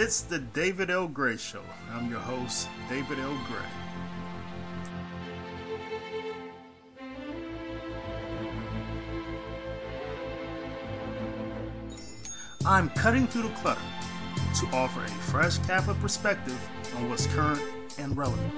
It's the David L. Gray Show. I'm your host, David L. Gray. I'm cutting through the clutter to offer a fresh Catholic perspective on what's current and relevant.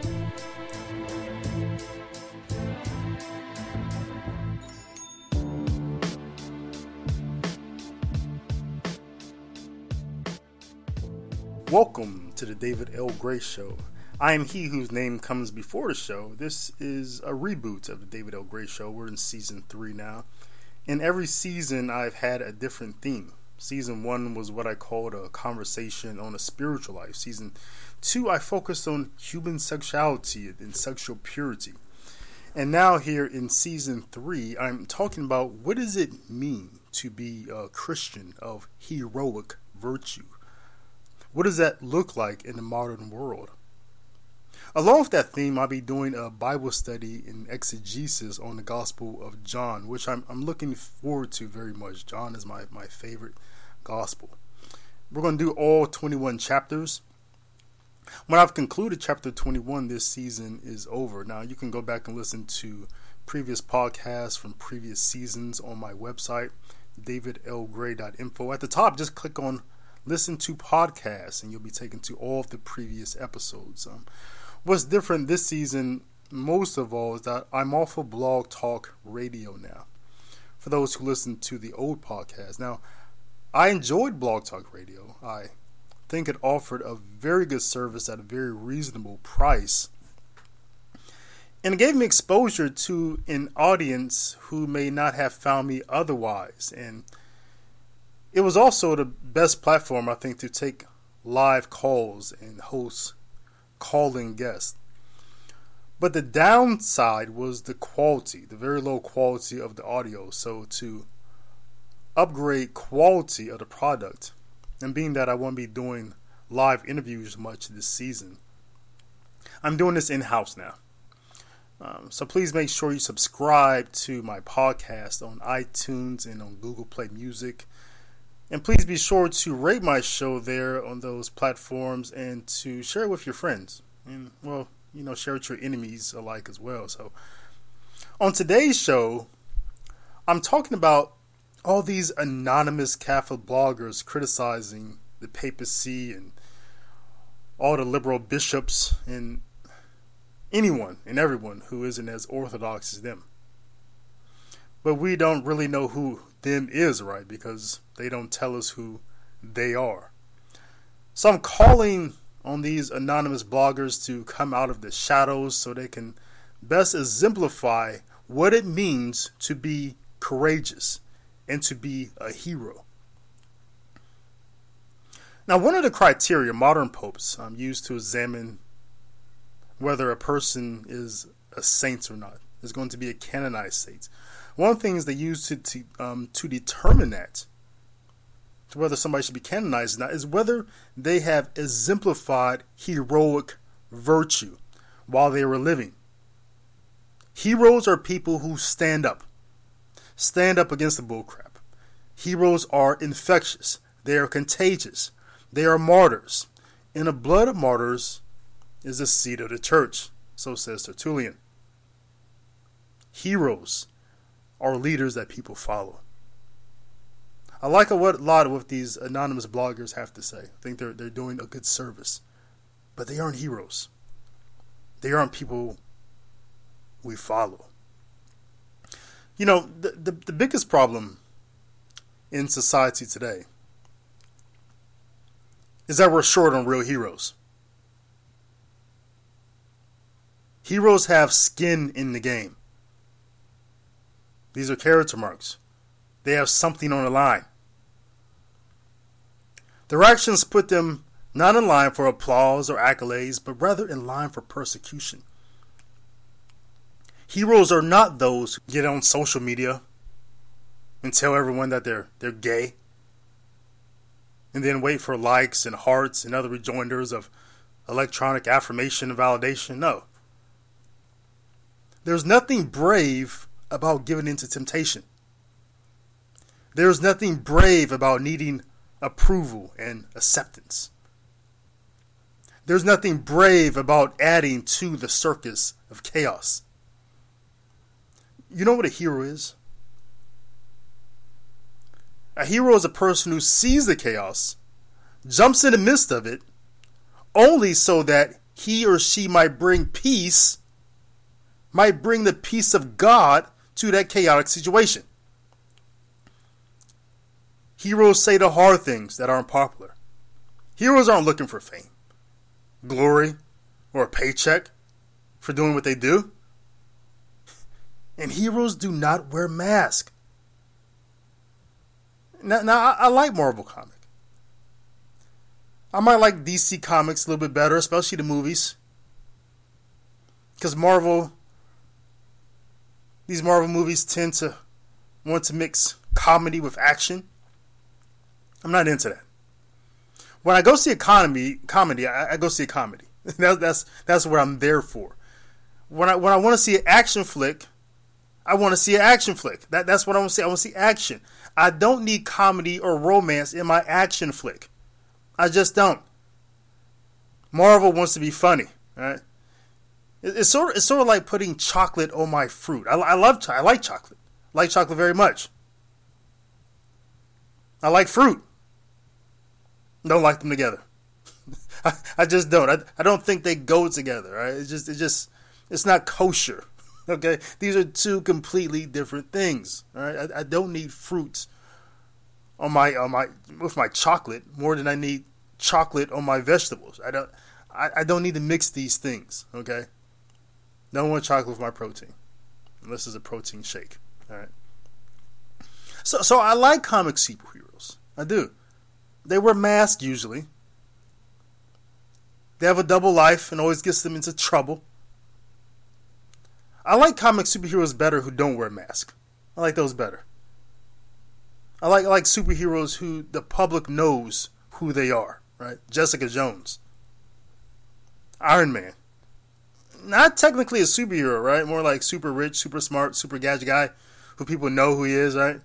Welcome to the David L. Gray Show. I am he whose name comes before the show. This is a reboot of the David L. Gray Show. We're in season three now. In every season, I've had a different theme. Season one was what I called a conversation on a spiritual life. Season two, I focused on human sexuality and sexual purity. And now, here in season three, I'm talking about what does it mean to be a Christian of heroic virtue what does that look like in the modern world? Along with that theme, I'll be doing a Bible study in exegesis on the Gospel of John, which I'm, I'm looking forward to very much. John is my, my favorite Gospel. We're going to do all 21 chapters. When I've concluded chapter 21, this season is over. Now, you can go back and listen to previous podcasts from previous seasons on my website, davidlgray.info. At the top, just click on listen to podcasts and you'll be taken to all of the previous episodes. Um, what's different this season, most of all, is that I'm off of Blog Talk Radio now. For those who listen to the old podcast. Now, I enjoyed Blog Talk Radio. I think it offered a very good service at a very reasonable price. And it gave me exposure to an audience who may not have found me otherwise. And it was also the best platform, I think, to take live calls and host calling guests. But the downside was the quality, the very low quality of the audio. So to upgrade quality of the product, and being that I won't be doing live interviews much this season, I'm doing this in house now. Um, so please make sure you subscribe to my podcast on iTunes and on Google Play Music and please be sure to rate my show there on those platforms and to share it with your friends. And, well, you know, share it with your enemies alike as well. So, on today's show, I'm talking about all these anonymous Catholic bloggers criticizing the papacy and all the liberal bishops and anyone and everyone who isn't as orthodox as them. But we don't really know who them is, right? Because they don't tell us who they are. So I'm calling on these anonymous bloggers to come out of the shadows so they can best exemplify what it means to be courageous and to be a hero. Now, one of the criteria modern popes um, use to examine whether a person is a saint or not is going to be a canonized saint. One of the things they use to to, um, to determine that, whether somebody should be canonized or not, is whether they have exemplified heroic virtue while they were living. Heroes are people who stand up, stand up against the bullcrap. Heroes are infectious. They are contagious. They are martyrs. In the blood of martyrs is the seed of the church, so says Tertullian. Heroes are leaders that people follow. I like a lot of what these anonymous bloggers have to say. I think they're they're doing a good service, but they aren't heroes. They aren't people we follow. You know, the, the, the biggest problem in society today is that we're short on real heroes. Heroes have skin in the game. These are character marks. They have something on the line. Their actions put them not in line for applause or accolades, but rather in line for persecution. Heroes are not those who get on social media and tell everyone that they're they're gay and then wait for likes and hearts and other rejoinders of electronic affirmation and validation. No. There's nothing brave about giving in to temptation. There's nothing brave about needing approval and acceptance. There's nothing brave about adding to the circus of chaos. You know what a hero is? A hero is a person who sees the chaos, jumps in the midst of it, only so that he or she might bring peace, might bring the peace of God to that chaotic situation. Heroes say the hard things that aren't popular. Heroes aren't looking for fame, glory, or a paycheck for doing what they do. And heroes do not wear masks. Now, now I, I like Marvel comic. I might like DC comics a little bit better, especially the movies. Because Marvel, these Marvel movies tend to want to mix comedy with action. I'm not into that. When I go see a comedy, comedy, I, I go see a comedy. that's that's that's what I'm there for. When I when I want to see an action flick, I want to see an action flick. That that's what I want to see. I want to see action. I don't need comedy or romance in my action flick. I just don't. Marvel wants to be funny, right? It's sort of, it's sort of like putting chocolate on my fruit. I, I love I like chocolate. I like chocolate very much. I like fruit. Don't like them together. I, I just don't. I, I don't think they go together. Right? It's just it's just it's not kosher. Okay, these are two completely different things. All right, I, I don't need fruits on my on my with my chocolate more than I need chocolate on my vegetables. I don't I, I don't need to mix these things. Okay, don't want chocolate with my protein unless it's a protein shake. All right. So so I like comic superheroes. I do. They wear masks usually. They have a double life and always gets them into trouble. I like comic superheroes better who don't wear masks. I like those better. I like I like superheroes who the public knows who they are, right? Jessica Jones. Iron Man. Not technically a superhero, right? More like super rich, super smart, super gadget guy who people know who he is, right?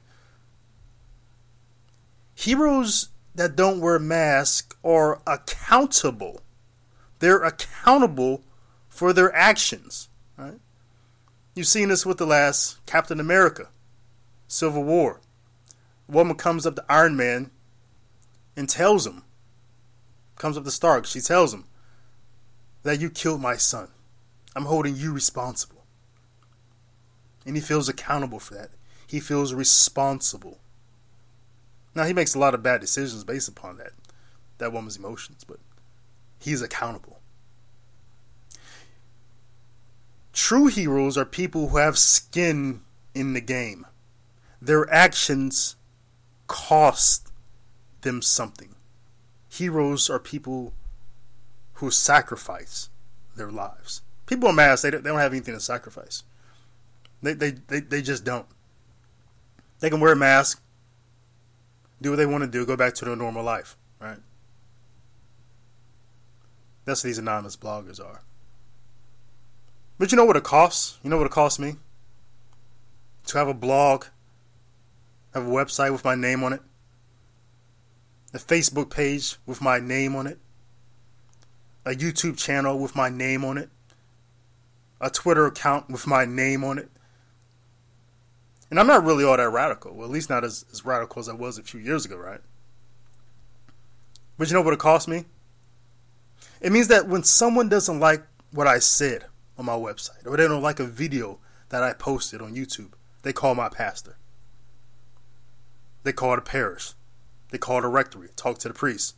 Heroes that don't wear masks are accountable. They're accountable for their actions, right? You've seen this with the last Captain America, Civil War. A woman comes up to Iron Man and tells him, comes up to Stark, she tells him that you killed my son. I'm holding you responsible. And he feels accountable for that. He feels responsible. Now he makes a lot of bad decisions based upon that that woman's emotions, but he's accountable. True heroes are people who have skin in the game. Their actions cost them something. Heroes are people who sacrifice their lives. People in mass, they don't, they don't have anything to sacrifice. They, they, they, they just don't. They can wear a mask, do what they want to do, go back to their normal life, right? That's what these anonymous bloggers are. But you know what it costs? You know what it costs me? To have a blog, have a website with my name on it, a Facebook page with my name on it, a YouTube channel with my name on it, a Twitter account with my name on it. And I'm not really all that radical. Well, at least not as, as radical as I was a few years ago, right? But you know what it cost me? It means that when someone doesn't like what I said, on my website, or they don't like a video that I posted on YouTube, they call my pastor. They call the parish. They call the rectory, talk to the priest.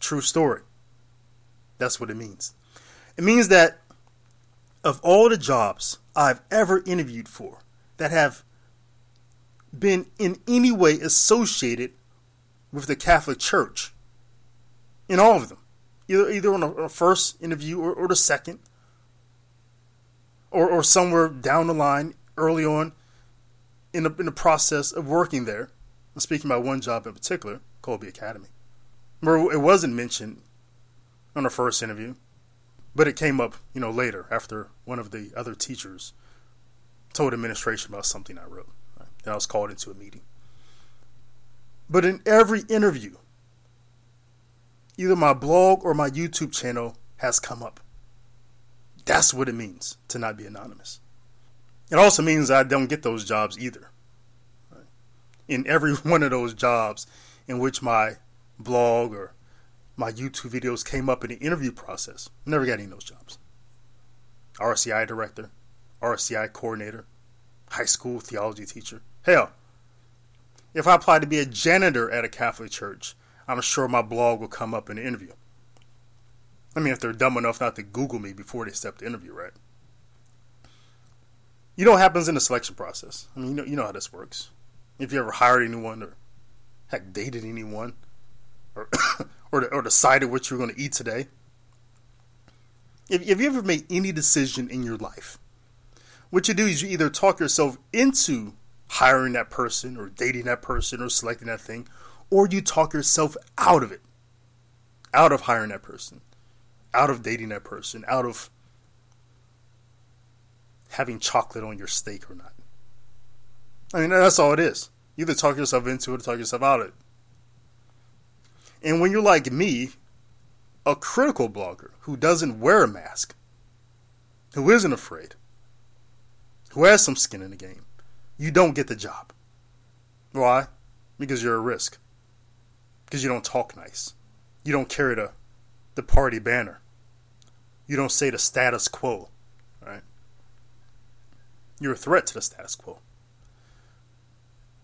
True story. That's what it means. It means that of all the jobs I've ever interviewed for that have been in any way associated with the Catholic Church, in all of them, either either on a, first interview or, or the second, or, or somewhere down the line early on in the, in the process of working there. I'm speaking about one job in particular, Colby Academy. Remember, it wasn't mentioned on the first interview, but it came up, you know, later after one of the other teachers told administration about something I wrote. Right? Then I was called into a meeting. But in every interview, either my blog or my YouTube channel has come up. That's what it means to not be anonymous. It also means I don't get those jobs either. In every one of those jobs in which my blog or my YouTube videos came up in the interview process, never got any of those jobs. RCI director, RCI coordinator, high school theology teacher. Hell, if I applied to be a janitor at a Catholic church, I'm sure my blog will come up in the interview. I mean, if they're dumb enough not to Google me before they step the interview, right? You know what happens in the selection process. I mean, you know, you know how this works. If you ever hired anyone or heck dated anyone or or, or decided what you're going to eat today. If, if you ever made any decision in your life, what you do is you either talk yourself into hiring that person or dating that person or selecting that thing, or you talk yourself out of it, out of hiring that person, out of dating that person, out of having chocolate on your steak or not. I mean, that's all it is. You either talk yourself into it or talk yourself out of it. And when you're like me, a critical blogger who doesn't wear a mask, who isn't afraid, who has some skin in the game, you don't get the job. Why? Because you're a risk. Because you don't talk nice. You don't carry the, the party banner. You don't say the status quo. Right? You're a threat to the status quo.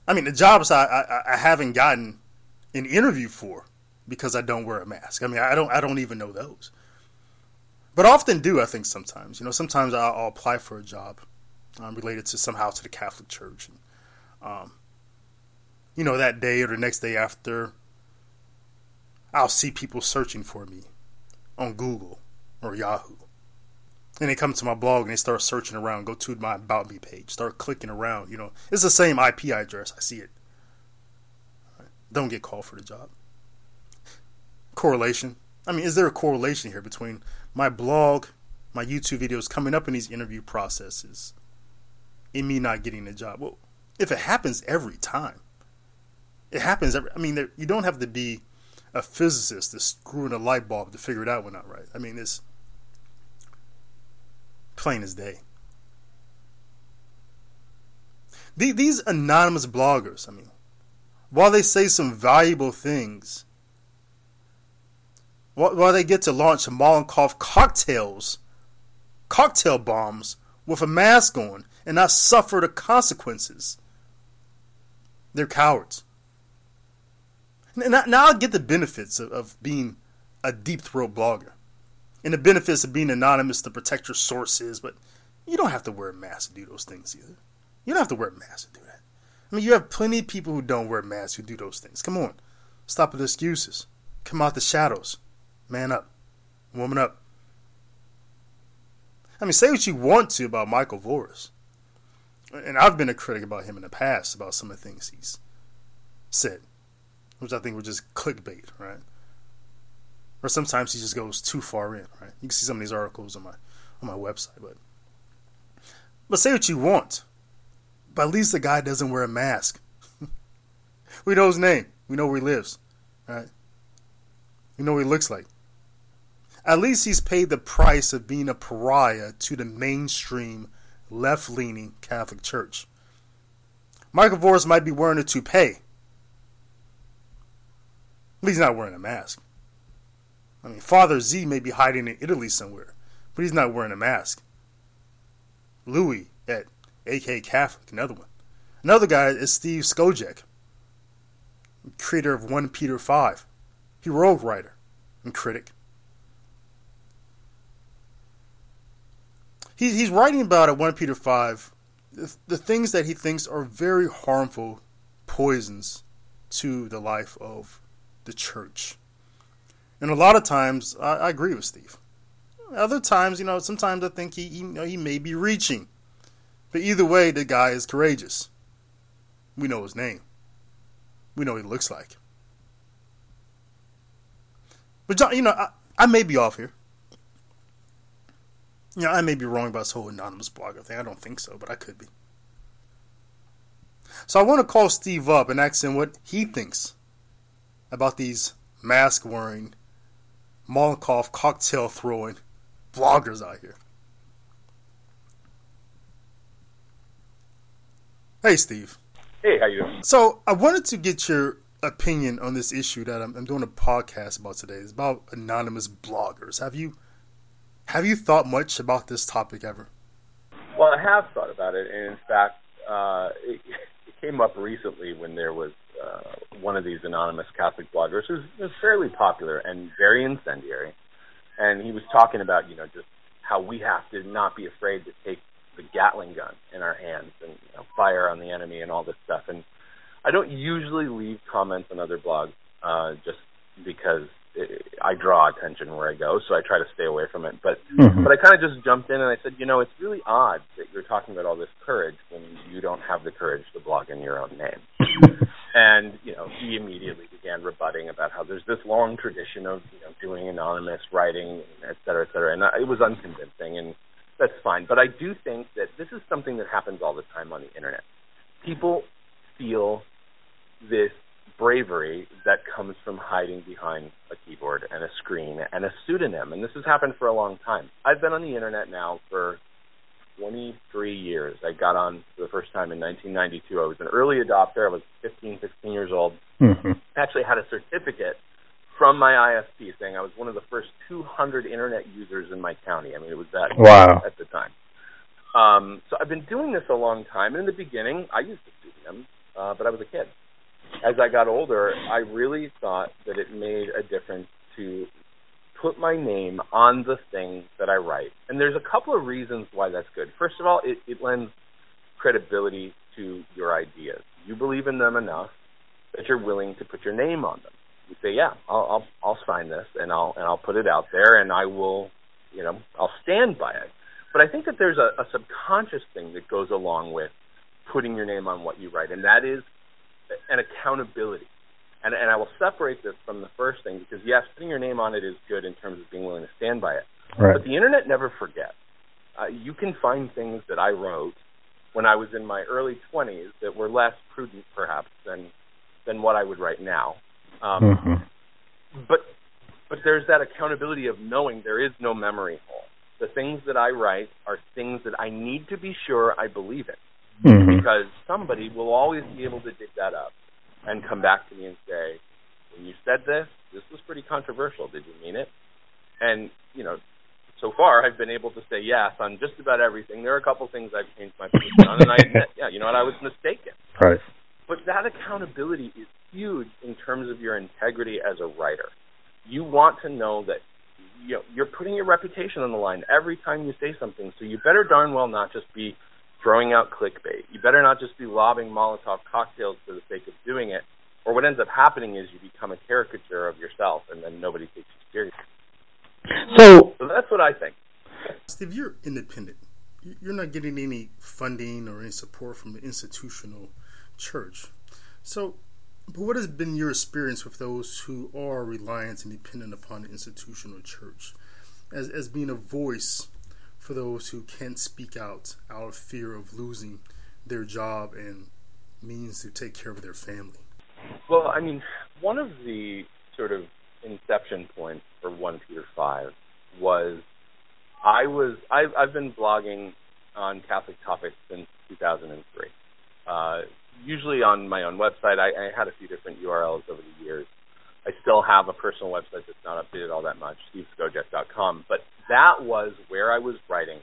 I mean, the jobs I, I, I haven't gotten an interview for because I don't wear a mask. I mean, I don't I don't even know those. But I often do, I think sometimes. You know, sometimes I'll, I'll apply for a job um, related to somehow to the Catholic Church. And, um, you know, that day or the next day after, I'll see people searching for me on Google or Yahoo. And they come to my blog and they start searching around, go to my About Me page, start clicking around. You know, it's the same IP address. I see it. Don't get called for the job correlation. I mean, is there a correlation here between my blog, my YouTube videos coming up in these interview processes, and me not getting a job? Well, if it happens every time, it happens every. I mean, there, you don't have to be a physicist to screw in a light bulb to figure it out when not right. I mean, it's plain as day. These anonymous bloggers, I mean, while they say some valuable things while they get to launch Molotov cocktails, cocktail bombs with a mask on and not suffer the consequences. They're cowards. Now, now I get the benefits of, of being a deep throat blogger and the benefits of being anonymous to protect your sources, but you don't have to wear a mask to do those things either. You don't have to wear a mask to do that. I mean, you have plenty of people who don't wear masks who do those things. Come on. Stop with the excuses. Come out the shadows. Man up. Woman up. I mean, say what you want to about Michael Voris. And I've been a critic about him in the past about some of the things he's said, which I think were just clickbait, right? Or sometimes he just goes too far in, right? You can see some of these articles on my on my website, but but say what you want. But at least the guy doesn't wear a mask. we know his name. We know where he lives, right? We know what he looks like. At least he's paid the price of being a pariah to the mainstream left leaning Catholic Church. Michael Voris might be wearing a toupee. But he's not wearing a mask. I mean, Father Z may be hiding in Italy somewhere, but he's not wearing a mask. Louis at AK Catholic, another one. Another guy is Steve Skojec, creator of 1 Peter 5, heroic writer and critic. He's he's writing about at 1 Peter 5 the, the things that he thinks are very harmful poisons to the life of the church. And a lot of times, I, I agree with Steve. Other times, you know, sometimes I think he, he, you know, he may be reaching. But either way, the guy is courageous. We know his name. We know what he looks like. But John, you know, I, I may be off here. You know, I may be wrong about this whole anonymous blogger thing. I don't think so, but I could be. So I want to call Steve up and ask him what he thinks about these mask wearing Molotov cocktail throwing bloggers out here. Hey, Steve. Hey, how you doing? So I wanted to get your opinion on this issue that I'm, I'm doing a podcast about today. It's about anonymous bloggers. Have you have you thought much about this topic ever? Well, I have thought about it, and in fact, uh, it, it came up recently when there was uh, one of these anonymous Catholic bloggers who was fairly popular and very incendiary, and he was talking about you know just how we have to not be afraid to take the Gatling gun in our hands and you know, fire on the enemy and all this stuff. And I don't usually leave comments on other blogs uh, just because I draw attention where I go, so I try to stay away from it. But mm-hmm. but I kind of just jumped in and I said, you know, it's really odd that you're talking about all this courage when you don't have the courage to blog in your own name. and you know, he immediately began rebutting about how there's this long tradition of you know doing anonymous writing, et cetera, et cetera. And it was unconvincing, and that's fine. But I do think that this is something that happens all the time on the internet. People feel this bravery that comes from hiding behind a keyboard and a screen and a pseudonym. And this has happened for a long time. I've been on the internet now for 23 years. I got on for the first time in 1992. I was an early adopter. I was 15, 16 years old. Mm-hmm. I actually had a certificate from my ISP saying I was one of the first 200 internet users in my county. I mean, it was that wow. at the time. Um, so I've been doing this a long time. And in the beginning, I used a pseudonym, uh, but I was a kid as I got older, I really thought that it made a difference to put my name on the things that I write. And there's a couple of reasons why that's good. First of all, it, it lends credibility to your ideas. You believe in them enough that you're willing to put your name on them. You say, "Yeah, I'll I'll, I'll sign this and I'll and I'll put it out there and I will, you know, I'll stand by it." But I think that there's a, a subconscious thing that goes along with putting your name on what you write, and that is and accountability. And, and I will separate this from the first thing because yes, putting your name on it is good in terms of being willing to stand by it. Right. But the internet never forgets. Uh, you can find things that I wrote when I was in my early 20s that were less prudent, perhaps, than than what I would write now. Um, mm-hmm. But but there's that accountability of knowing there is no memory hole. The things that I write are things that I need to be sure I believe in mm-hmm. because somebody will always be able to dig that up and come back to me and say, "When you said this, this was pretty controversial. Did you mean it?" And you know, so far I've been able to say yes on just about everything. There are a couple things I've changed my position on, and I admit, yeah, you know what, I was mistaken. Right. But that accountability is huge in terms of your integrity as a writer. You want to know that you know, you're putting your reputation on the line every time you say something. So you better darn well not just be throwing out clickbait. You better not just be lobbing Molotov cocktails for the sake of doing it, or what ends up happening is you become a caricature of yourself, and then nobody takes you seriously. So, so that's what I think. Steve, you're independent. You're not getting any funding or any support from the institutional church. So, but what has been your experience with those who are reliant and dependent upon the institutional church as, as being a voice for those who can't speak out out of fear of losing their job and means to take care of their family? Well, I mean, one of the sort of inception points for One Peter Five was I was I've, I've been blogging on Catholic topics since 2003. Uh, usually on my own website. I, I had a few different URLs over the years. I still have a personal website that's not updated all that much, steveskojec.com. But that was where I was writing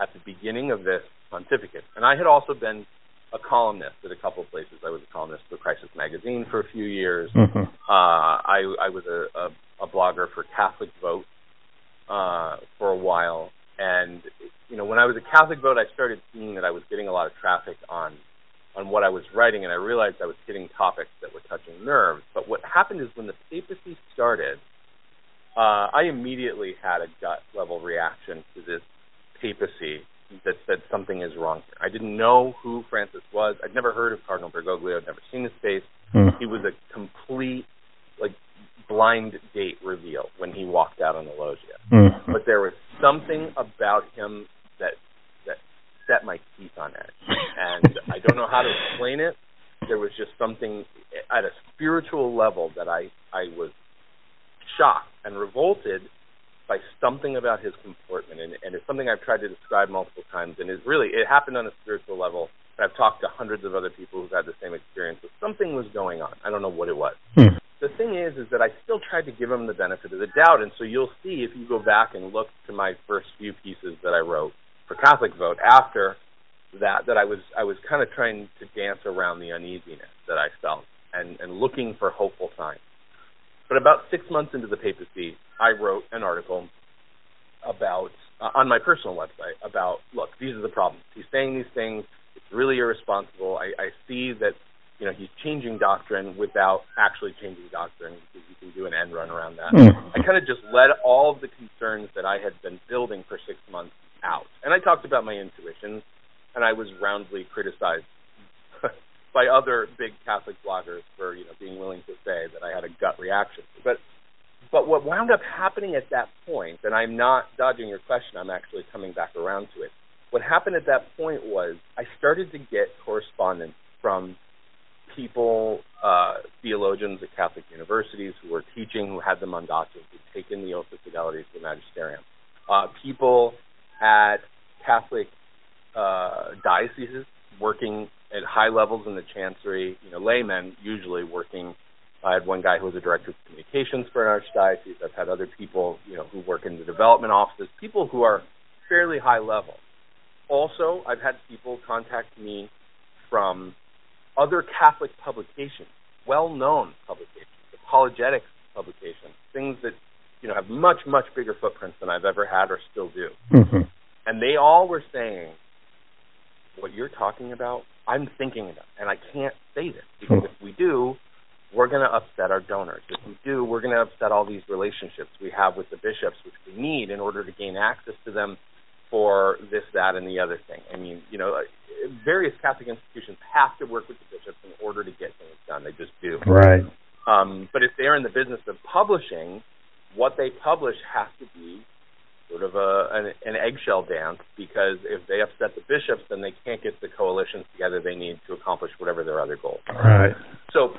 at the beginning of this pontificate. And I had also been a columnist at a couple of places. I was a columnist for Crisis Magazine for a few years. Mm-hmm. Uh, I, I was a, a, a blogger for Catholic Vote uh, for a while. And, you know, when I was a Catholic Vote, I started seeing that I was getting a lot of traffic on on what I was writing, and I realized I was hitting topics that were touching nerves. But what happened is when the papacy started, uh, I immediately had a gut level reaction to this papacy that said something is wrong here. I didn't know who Francis was. I'd never heard of Cardinal Bergoglio. I'd never seen his face. Mm. He was a complete, like, blind date reveal when he walked out on the loggia. Mm. But there was something about him set my teeth on edge. And I don't know how to explain it. There was just something at a spiritual level that I I was shocked and revolted by something about his comportment, and, and it's something I've tried to describe multiple times. And it really it happened on a spiritual level. And I've talked to hundreds of other people who've had the same experience. But something was going on. I don't know what it was. Hmm. The thing is, is that I still tried to give him the benefit of the doubt. And so you'll see if you go back and look to my first few pieces that I wrote for Catholic Vote after that, that I was I was kind of trying to dance around the uneasiness that I felt and and looking for hopeful signs. But about six months into the papacy, I wrote an article about uh, on my personal website about look, these are the problems. He's saying these things. It's really irresponsible. I, I see that you know he's changing doctrine without actually changing doctrine because you can do an end run around that. Mm. I kind of just let all of the concerns that I had been building for six months and I talked about my intuition, and I was roundly criticized by other big Catholic bloggers for you know being willing to say that I had a gut reaction. But but what wound up happening at that point, and I'm not dodging your question, I'm actually coming back around to it. What happened at that point was I started to get correspondence from people, uh, theologians at Catholic universities who were teaching, who had the mandatum, who'd taken the oath of fidelity to the magisterium, uh, people at Catholic uh, dioceses working at high levels in the chancery, you know, laymen usually working. I had one guy who was a director of communications for an archdiocese. I've had other people, you know, who work in the development offices, people who are fairly high level. Also, I've had people contact me from other Catholic publications, well-known publications, apologetics publications, things that you know have much much bigger footprints than I've ever had or still do. Mm-hmm. And they all were saying, "What you're talking about, I'm thinking about, and I can't say this because if we do, we're going to upset our donors. If we do, we're going to upset all these relationships we have with the bishops, which we need in order to gain access to them for this, that, and the other thing. I mean, you know, various Catholic institutions have to work with the bishops in order to get things done. They just do. Right. Um, but if they're in the business of publishing, what they publish has to be sort of a an, an eggshell dance because if they upset the bishops, then they can't get the coalitions together they need to accomplish whatever their other goals. Right. So,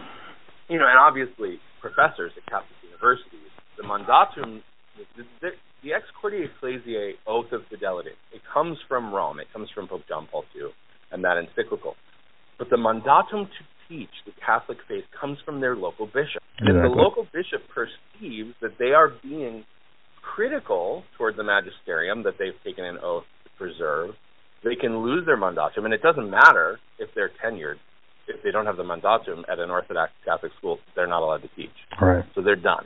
you know, and obviously professors at Catholic universities, the mandatum, the, the, the Ex Corde Ecclesiae oath of fidelity, it comes from Rome. It comes from Pope John Paul II and that encyclical. But the mandatum to teach the Catholic faith comes from their local bishop. And if the local bishop perceives that they are being critical toward the magisterium that they've taken an oath to preserve, they can lose their mandatum. And it doesn't matter if they're tenured. If they don't have the mandatum at an Orthodox Catholic school, they're not allowed to teach. Right. So they're done.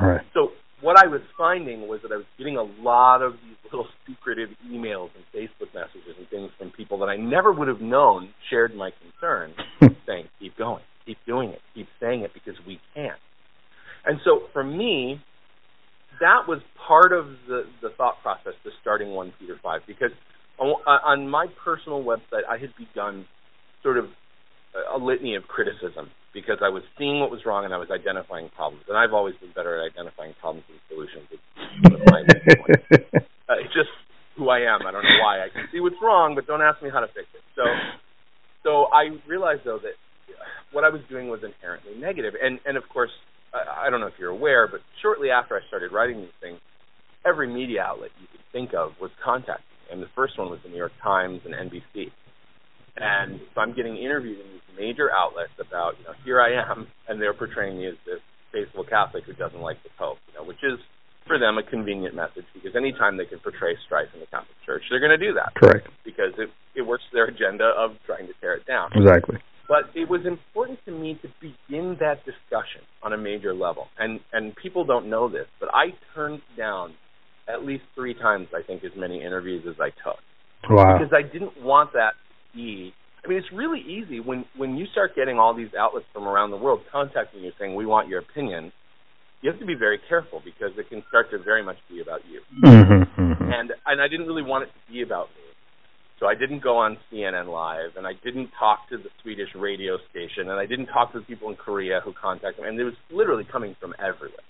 Right. So what I was finding was that I was getting a lot of these little secretive emails and Facebook messages and things from people that I never would have known shared my concern, hmm. saying, "Keep going, keep doing it, keep saying it because we can't." And so for me, that was part of the the thought process to starting One Peter Five because on, on my personal website I had begun sort of a, a litany of criticism because I was seeing what was wrong and I was identifying problems. And I've always been better at identifying problems than solutions. It's one of my weak points. Uh, it's just who I am. I don't know why. I can see what's wrong, but don't ask me how to fix it. So, so I realized though that what I was doing was inherently negative. And and of course, I, I don't know if you're aware, but shortly after I started writing these things, every media outlet you could think of was contacting me. And the first one was the New York Times and NBC. And so I'm getting interviewed in these major outlets about, you know, here I am, and they're portraying me as this faithful Catholic who doesn't like the Pope, you know, which is for them a convenient message because anytime they can portray strife in the Catholic Church, they're going to do that Correct. because it it works their agenda of trying to tear it down. Exactly. But it was important to me to begin that discussion on a major level, and and people don't know this, but I turned down at least three times, I think, as many interviews as I took Wow. because I didn't want that to be. I mean, it's really easy when when you start getting all these outlets from around the world contacting you saying we want your opinion. You have to be very careful because it can start to very much be about you. Mm-hmm, mm-hmm. And and I didn't really want it to be about me. So I didn't go on CNN Live, and I didn't talk to the Swedish radio station, and I didn't talk to the people in Korea who contacted me. And it was literally coming from everywhere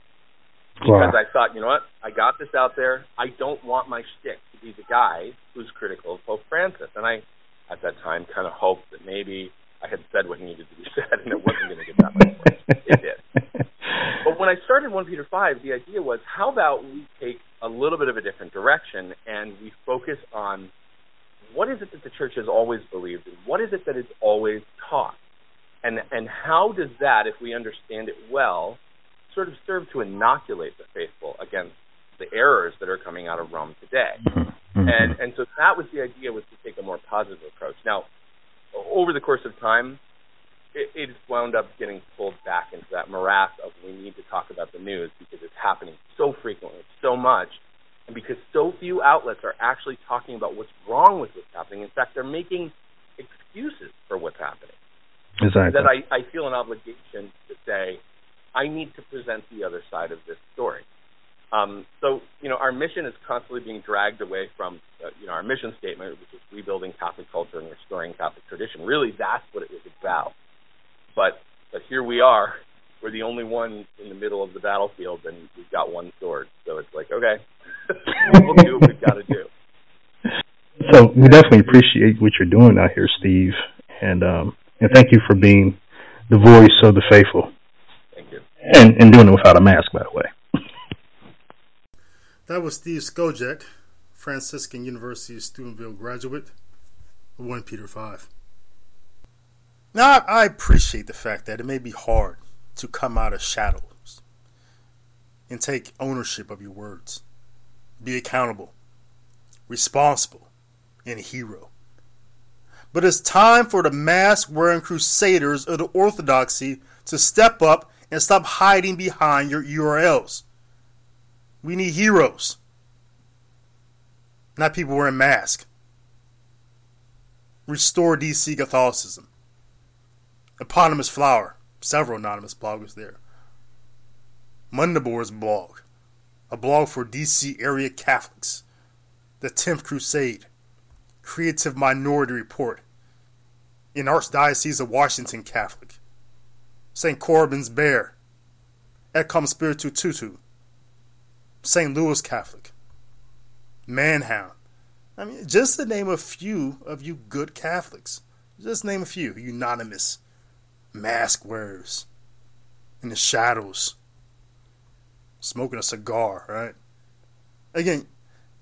Wow. because I thought, you know what, I got this out there. I don't want my shtick to be the guy who's critical of Pope Francis. And I, at that time, kind of hoped that maybe I had said what needed to be said, and it wasn't going to get that much worse. It did. But but when I started 1 Peter 5, the idea was how about we take a little bit of a different direction and we focus on what is it that the church has always believed and what is it that it's always taught? And, and how does that, if we understand it well, sort of serve to inoculate the faithful against the errors that are coming out of Rome today? Mm-hmm. And, and so that was the idea was to take a more positive approach. Now, over the course of time, it, it's wound up getting pulled back into that morass of we need to talk about the news because it's happening so frequently, so much, and because so few outlets are actually talking about what's wrong with what's happening. In fact, they're making excuses for what's happening. Exactly. That I, I feel an obligation to say, I need to present the other side of this story. Um, so, you know, our mission is constantly being dragged away from, uh, you know, our mission statement, which is rebuilding Catholic culture and restoring Catholic tradition. Really, that's what it was about. But, but here we are. We're the only one in the middle of the battlefield, and we've got one sword. So it's like, okay, we'll do what we've got to do. So we definitely appreciate what you're doing out here, Steve, and um, and thank you for being the voice of the faithful. Thank you. And and doing it without a mask, by the way. That was Steve Skojec, Franciscan University Steubenville graduate, 1 Peter 5. Now, I appreciate the fact that it may be hard to come out of shadows and take ownership of your words, be accountable, responsible, and a hero. But it's time for the mask wearing crusaders of the orthodoxy to step up and stop hiding behind your URLs. We need heroes, not people wearing masks. Restore DC Catholicism. Eponymous Flower, several anonymous bloggers there. Mundabor's blog, a blog for DC area Catholics. The 10th Crusade, Creative Minority Report, in Archdiocese of Washington Catholic. St. Corbin's Bear, Et Cum Spiritu Tutu, St. Louis Catholic, Manhound. I mean, just to name a few of you good Catholics. Just name a few. Unanimous, mask wearers, in the shadows, smoking a cigar, right? Again,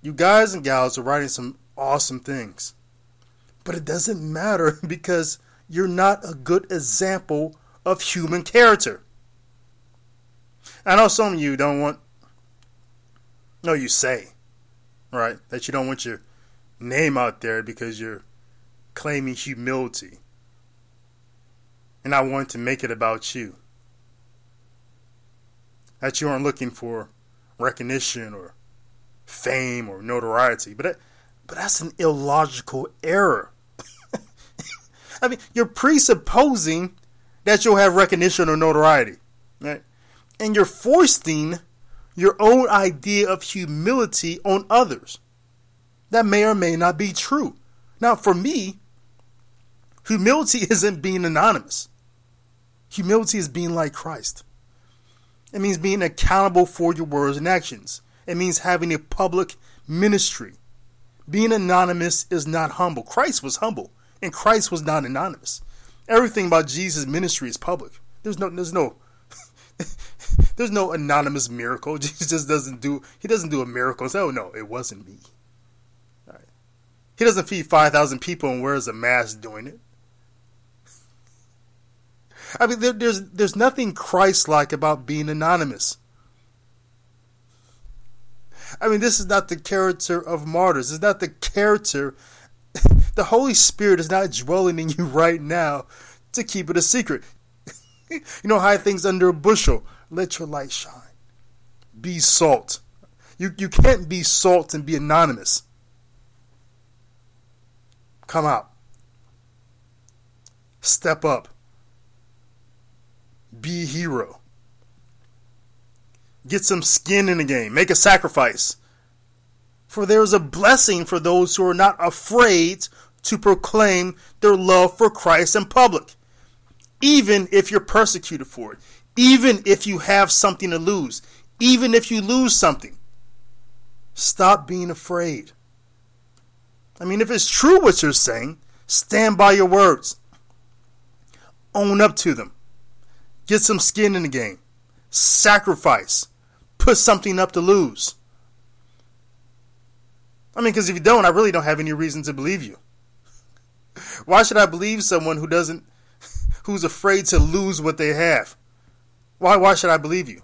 you guys and gals are writing some awesome things. But it doesn't matter because you're not a good example of human character. I know some of you don't want no, you say, right, that you don't want your name out there because you're claiming humility and I want to make it about you. That you aren't looking for recognition or fame or notoriety. But, but that's an illogical error. I mean, you're presupposing that you'll have recognition or notoriety, right? And you're foisting your own idea of humility on others. That may or may not be true. Now, for me, humility isn't being anonymous. Humility is being like Christ. It means being accountable for your words and actions. It means having a public ministry. Being anonymous is not humble. Christ was humble, and Christ was not anonymous. Everything about Jesus' ministry is public. There's no, there's no there's no anonymous miracle. Jesus just doesn't do he doesn't do a miracle and say, "Oh no, it wasn't me." Right. He doesn't feed five thousand people and wears a mask doing it. I mean, there, there's there's nothing Christ-like about being anonymous. I mean, this is not the character of martyrs. It's not the character. The Holy Spirit is not dwelling in you right now to keep it a secret. you know, hide things under a bushel. Let your light shine. Be salt. You, you can't be salt and be anonymous. Come out. Step up. Be a hero. Get some skin in the game. Make a sacrifice. For there is a blessing for those who are not afraid to proclaim their love for Christ in public even if you're persecuted for it, even if you have something to lose, even if you lose something. Stop being afraid. I mean, if it's true what you're saying, stand by your words. Own up to them. Get some skin in the game. Sacrifice. Put something up to lose. I mean, because if you don't, I really don't have any reason to believe you. Why should I believe someone who doesn't, who's afraid to lose what they have? Why? Why should I believe you?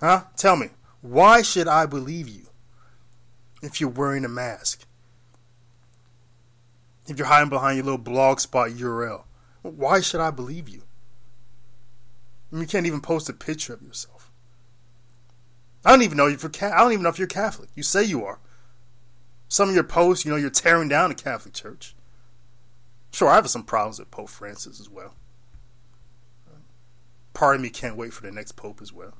Huh? Tell me. Why should I believe you if you're wearing a mask? If you're hiding behind your little blog spot URL? Why should I believe you? You can't even post a picture of yourself. I don't even know if you're I don't even know if you're Catholic. You say you are. Some of your posts, you know, you're tearing down the Catholic Church. Sure, I have some problems with Pope Francis as well. Part of me can't wait for the next Pope as well.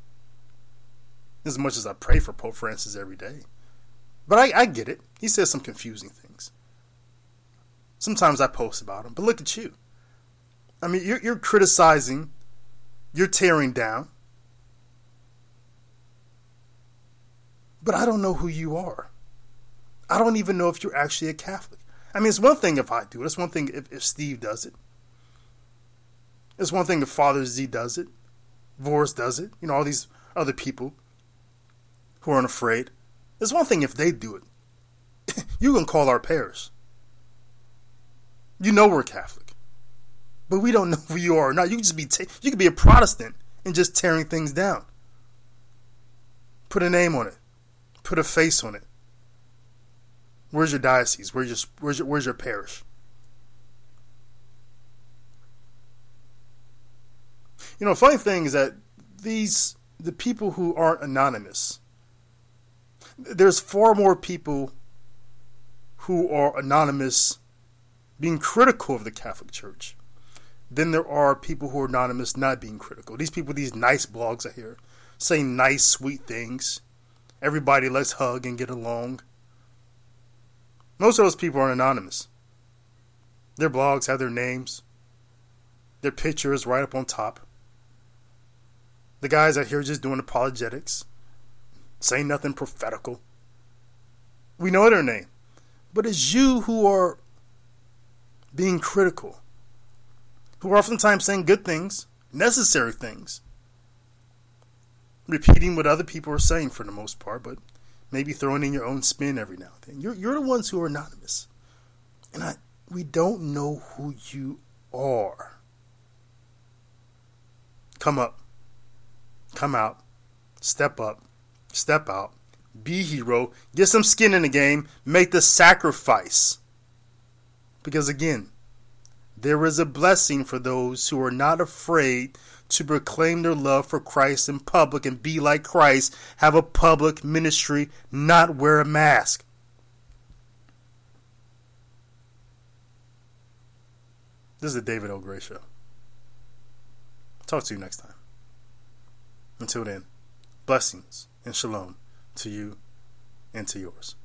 As much as I pray for Pope Francis every day. But I, I get it. He says some confusing things. Sometimes I post about him. But look at you. I mean, you're, you're criticizing, you're tearing down. But I don't know who you are. I don't even know if you're actually a Catholic. I mean, it's one thing if I do it. It's one thing if, if Steve does it. It's one thing if Father Z does it. Voris does it. You know, all these other people who aren't afraid. It's one thing if they do it. you can call our parish. You know we're Catholic. But we don't know who you are or not. You can just be you could be a Protestant and just tearing things down. Put a name on it. Put a face on it. Where's your diocese? Where's your where's your, where's your parish? You know, funny thing is that these the people who aren't anonymous. There's far more people who are anonymous being critical of the Catholic Church than there are people who are anonymous not being critical. These people, these nice blogs I hear, say nice, sweet things. Everybody let's hug and get along. Most of those people are anonymous. Their blogs have their names, their pictures right up on top. The guys out here just doing apologetics, saying nothing prophetical. We know their name. But it's you who are being critical, who are oftentimes saying good things, necessary things, repeating what other people are saying for the most part, but maybe throwing in your own spin every now and then. You're, you're the ones who are anonymous. And I, we don't know who you are. Come up. Come out. Step up. Step out. Be hero. Get some skin in the game. Make the sacrifice. Because again, there is a blessing for those who are not afraid to proclaim their love for Christ in public and be like Christ, have a public ministry, not wear a mask. This is the David L. Gray Show. Talk to you next time. Until then, blessings and shalom to you and to yours.